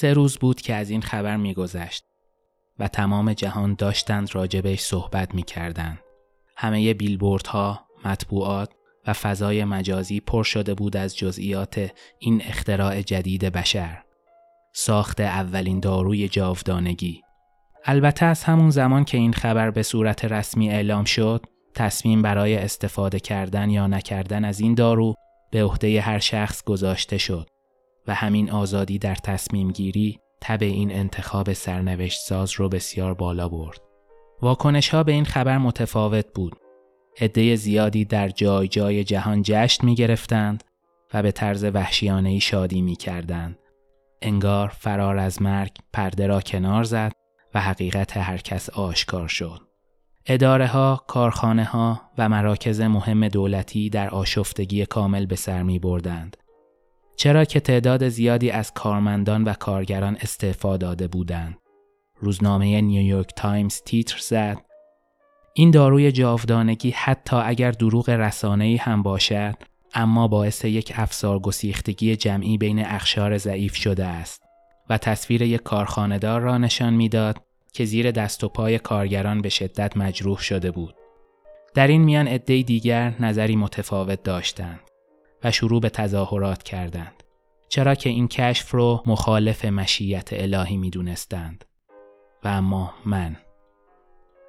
سه روز بود که از این خبر میگذشت و تمام جهان داشتند راجبش صحبت می‌کردند. همه بیلبوردها، مطبوعات و فضای مجازی پر شده بود از جزئیات این اختراع جدید بشر. ساخت اولین داروی جاودانگی. البته از همون زمان که این خبر به صورت رسمی اعلام شد، تصمیم برای استفاده کردن یا نکردن از این دارو به عهده هر شخص گذاشته شد و همین آزادی در تصمیم گیری تب این انتخاب سرنوشت ساز رو بسیار بالا برد. واکنش ها به این خبر متفاوت بود. عده زیادی در جای جای جهان جشن می گرفتند و به طرز وحشیانه شادی می کردند. انگار فرار از مرگ پرده را کنار زد و حقیقت هر کس آشکار شد. اداره ها، کارخانه ها و مراکز مهم دولتی در آشفتگی کامل به سر می بردند. چرا که تعداد زیادی از کارمندان و کارگران استعفا داده بودند. روزنامه نیویورک تایمز تیتر زد این داروی جاودانگی حتی اگر دروغ رسانه‌ای هم باشد اما باعث یک افسار گسیختگی جمعی بین اخشار ضعیف شده است و تصویر یک کارخانهدار را نشان می‌داد که زیر دست و پای کارگران به شدت مجروح شده بود. در این میان عده دیگر نظری متفاوت داشتند و شروع به تظاهرات کردند. چرا که این کشف رو مخالف مشیت الهی می دونستند. و اما من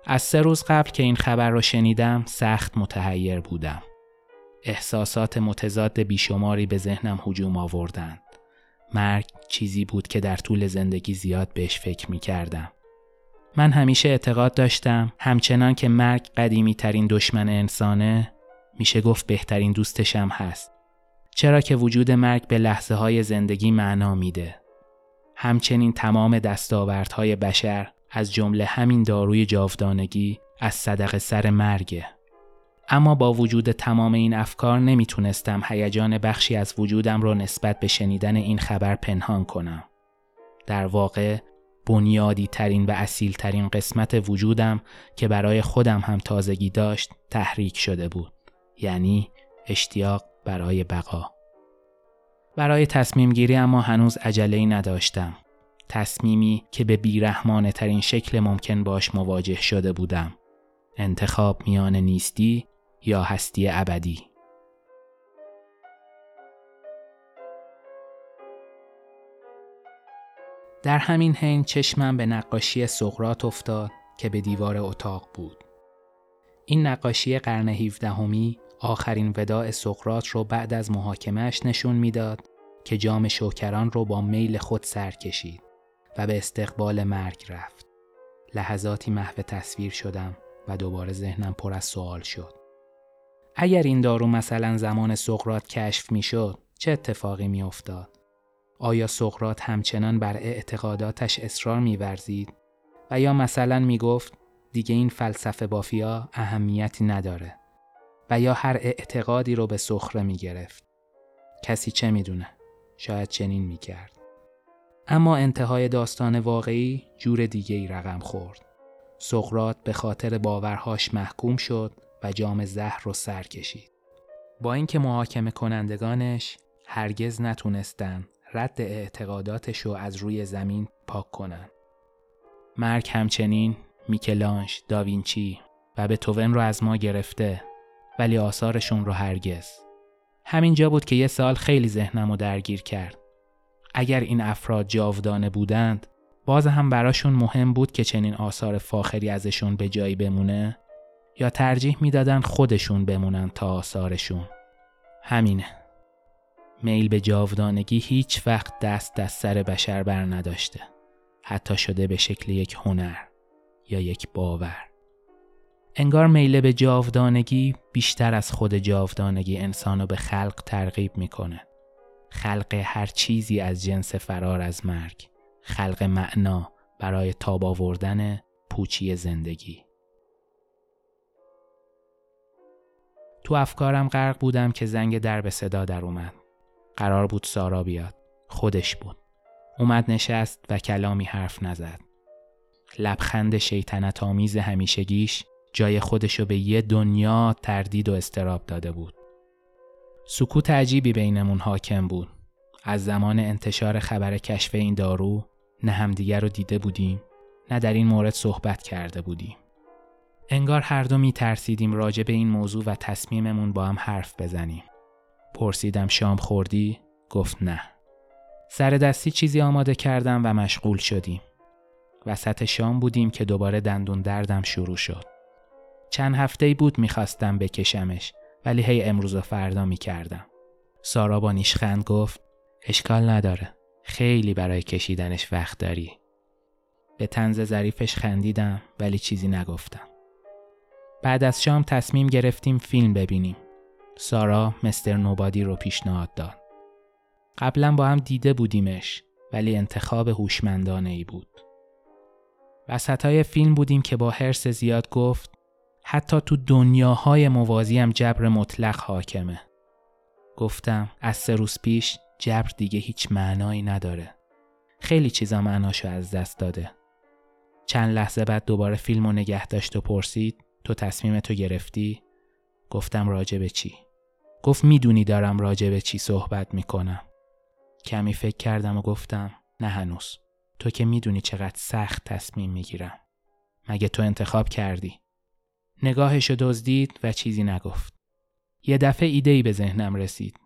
از سه روز قبل که این خبر رو شنیدم سخت متحیر بودم. احساسات متضاد بیشماری به ذهنم هجوم آوردند. مرگ چیزی بود که در طول زندگی زیاد بهش فکر می کردم. من همیشه اعتقاد داشتم همچنان که مرگ قدیمی ترین دشمن انسانه میشه گفت بهترین دوستشم هست. چرا که وجود مرگ به لحظه های زندگی معنا میده. همچنین تمام دستاوردهای بشر از جمله همین داروی جاودانگی از صدق سر مرگه. اما با وجود تمام این افکار نمی‌تونستم هیجان بخشی از وجودم را نسبت به شنیدن این خبر پنهان کنم. در واقع بنیادی ترین و اصیل ترین قسمت وجودم که برای خودم هم تازگی داشت تحریک شده بود. یعنی اشتیاق برای بقا. برای تصمیم گیری اما هنوز عجله نداشتم. تصمیمی که به بیرحمانه ترین شکل ممکن باش مواجه شده بودم. انتخاب میان نیستی یا هستی ابدی. در همین حین چشمم به نقاشی سقرات افتاد که به دیوار اتاق بود. این نقاشی قرن 17 همی آخرین وداع سقرات رو بعد از محاکمهش نشون می‌داد که جام شوکران رو با میل خود سر کشید و به استقبال مرگ رفت. لحظاتی محو تصویر شدم و دوباره ذهنم پر از سوال شد. اگر این دارو مثلا زمان سقرات کشف می شد چه اتفاقی می افتاد؟ آیا سقرات همچنان بر اعتقاداتش اصرار می ورزید؟ و یا مثلا می گفت دیگه این فلسفه بافیا اهمیتی نداره و یا هر اعتقادی رو به سخره می گرفت. کسی چه می‌دونه؟ شاید چنین می کرد. اما انتهای داستان واقعی جور دیگه ای رقم خورد. سقرات به خاطر باورهاش محکوم شد و جام زهر رو سر کشید. با اینکه محاکمه کنندگانش هرگز نتونستن رد اعتقاداتش رو از روی زمین پاک کنن. مرگ همچنین میکلانش، داوینچی و به توون رو از ما گرفته ولی آثارشون رو هرگز. همینجا بود که یه سال خیلی ذهنم رو درگیر کرد. اگر این افراد جاودانه بودند باز هم براشون مهم بود که چنین آثار فاخری ازشون به جایی بمونه یا ترجیح می‌دادن خودشون بمونن تا آثارشون همینه میل به جاودانگی هیچ وقت دست دست سر بشر بر نداشته حتی شده به شکل یک هنر یا یک باور انگار میل به جاودانگی بیشتر از خود جاودانگی انسانو به خلق ترغیب می‌کنه. خلق هر چیزی از جنس فرار از مرگ. خلق معنا برای تاب آوردن پوچی زندگی. تو افکارم غرق بودم که زنگ در به صدا در اومد. قرار بود سارا بیاد. خودش بود. اومد نشست و کلامی حرف نزد. لبخند شیطنت آمیز همیشگیش جای خودشو به یه دنیا تردید و استراب داده بود سکوت عجیبی بینمون حاکم بود از زمان انتشار خبر کشف این دارو نه همدیگر رو دیده بودیم نه در این مورد صحبت کرده بودیم. انگار هر دو می ترسیدیم راجع به این موضوع و تصمیممون با هم حرف بزنیم. پرسیدم شام خوردی؟ گفت نه. سر دستی چیزی آماده کردم و مشغول شدیم. وسط شام بودیم که دوباره دندون دردم شروع شد. چند هفته بود می‌خواستم بکشمش ولی هی امروز و فردا می‌کردم. سارا با نیشخند گفت اشکال نداره. خیلی برای کشیدنش وقت داری. به تنز ظریفش خندیدم ولی چیزی نگفتم. بعد از شام تصمیم گرفتیم فیلم ببینیم. سارا مستر نوبادی رو پیشنهاد داد. قبلا با هم دیده بودیمش ولی انتخاب هوشمندانه ای بود. وسط های فیلم بودیم که با حرس زیاد گفت حتی تو دنیاهای موازی هم جبر مطلق حاکمه. گفتم از سه روز پیش جبر دیگه هیچ معنایی نداره. خیلی چیزا معناشو از دست داده. چند لحظه بعد دوباره فیلم و نگه داشت و پرسید تو تصمیم تو گرفتی؟ گفتم راجع به چی؟ گفت می‌دونی دارم راجع به چی صحبت می‌کنم. کمی فکر کردم و گفتم نه هنوز. تو که می‌دونی چقدر سخت تصمیم می‌گیرم. مگه تو انتخاب کردی؟ نگاهشو دزدید و چیزی نگفت. یه دفعه ایده ای به ذهنم رسید.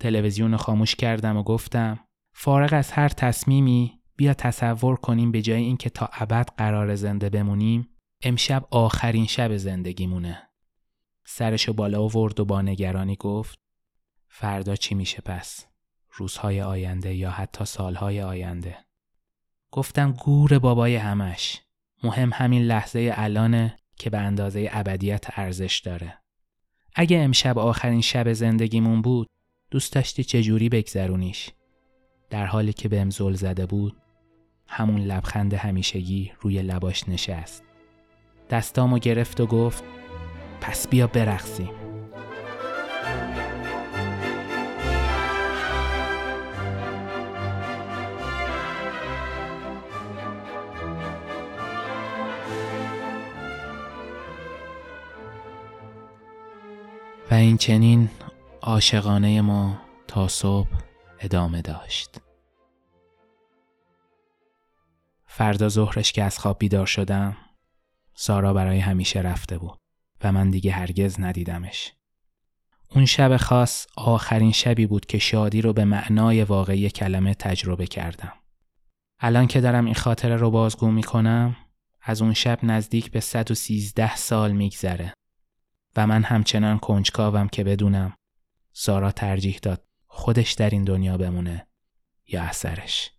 تلویزیون خاموش کردم و گفتم فارغ از هر تصمیمی بیا تصور کنیم به جای اینکه تا ابد قرار زنده بمونیم امشب آخرین شب زندگیمونه. سرشو بالا آورد و با نگرانی گفت فردا چی میشه پس؟ روزهای آینده یا حتی سالهای آینده. گفتم گور بابای همش. مهم همین لحظه الانه که به اندازه ابدیت ارزش داره. اگه امشب آخرین شب زندگیمون بود دوست داشتی چجوری بگذرونیش؟ در حالی که به زل زده بود همون لبخند همیشگی روی لباش نشست. دستامو گرفت و گفت پس بیا برقصیم. و این چنین عاشقانه ما تا صبح ادامه داشت. فردا ظهرش که از خواب بیدار شدم سارا برای همیشه رفته بود و من دیگه هرگز ندیدمش. اون شب خاص آخرین شبی بود که شادی رو به معنای واقعی کلمه تجربه کردم. الان که دارم این خاطره رو بازگو می‌کنم از اون شب نزدیک به 113 سال میگذره. و من همچنان کنجکاوم که بدونم. سارا ترجیح داد خودش در این دنیا بمونه یا اثرش.